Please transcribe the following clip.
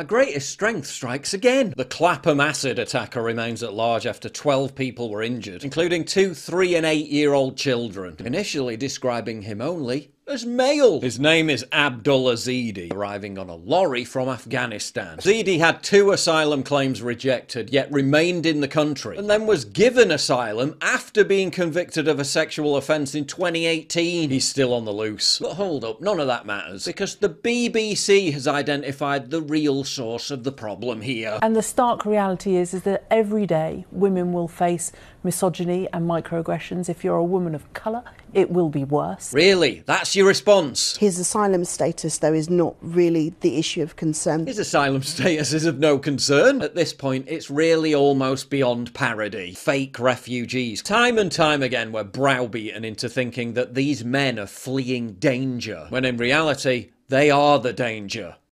Our greatest strength strikes again. The Clapham acid attacker remains at large after 12 people were injured, including two 3 and 8 year old children, initially describing him only as male. His name is Abdul Ezedi, arriving on a lorry from Afghanistan. Zidi had two asylum claims rejected, yet remained in the country, and then was given asylum after being convicted of a sexual offence in 2018. He's still on the loose. But hold up, none of that matters, because the BBC has identified the real source of the problem here. And the stark reality is, is that every day women will face misogyny and microaggressions. If you're a woman of colour, it will be worse. Really? That's your response? His asylum status, though, is not really the issue of concern. His asylum status is of no concern. At this point, it's really almost beyond parody. Fake refugees. Time and time again, we're browbeaten into thinking that these men are fleeing danger, when in reality, they are the danger.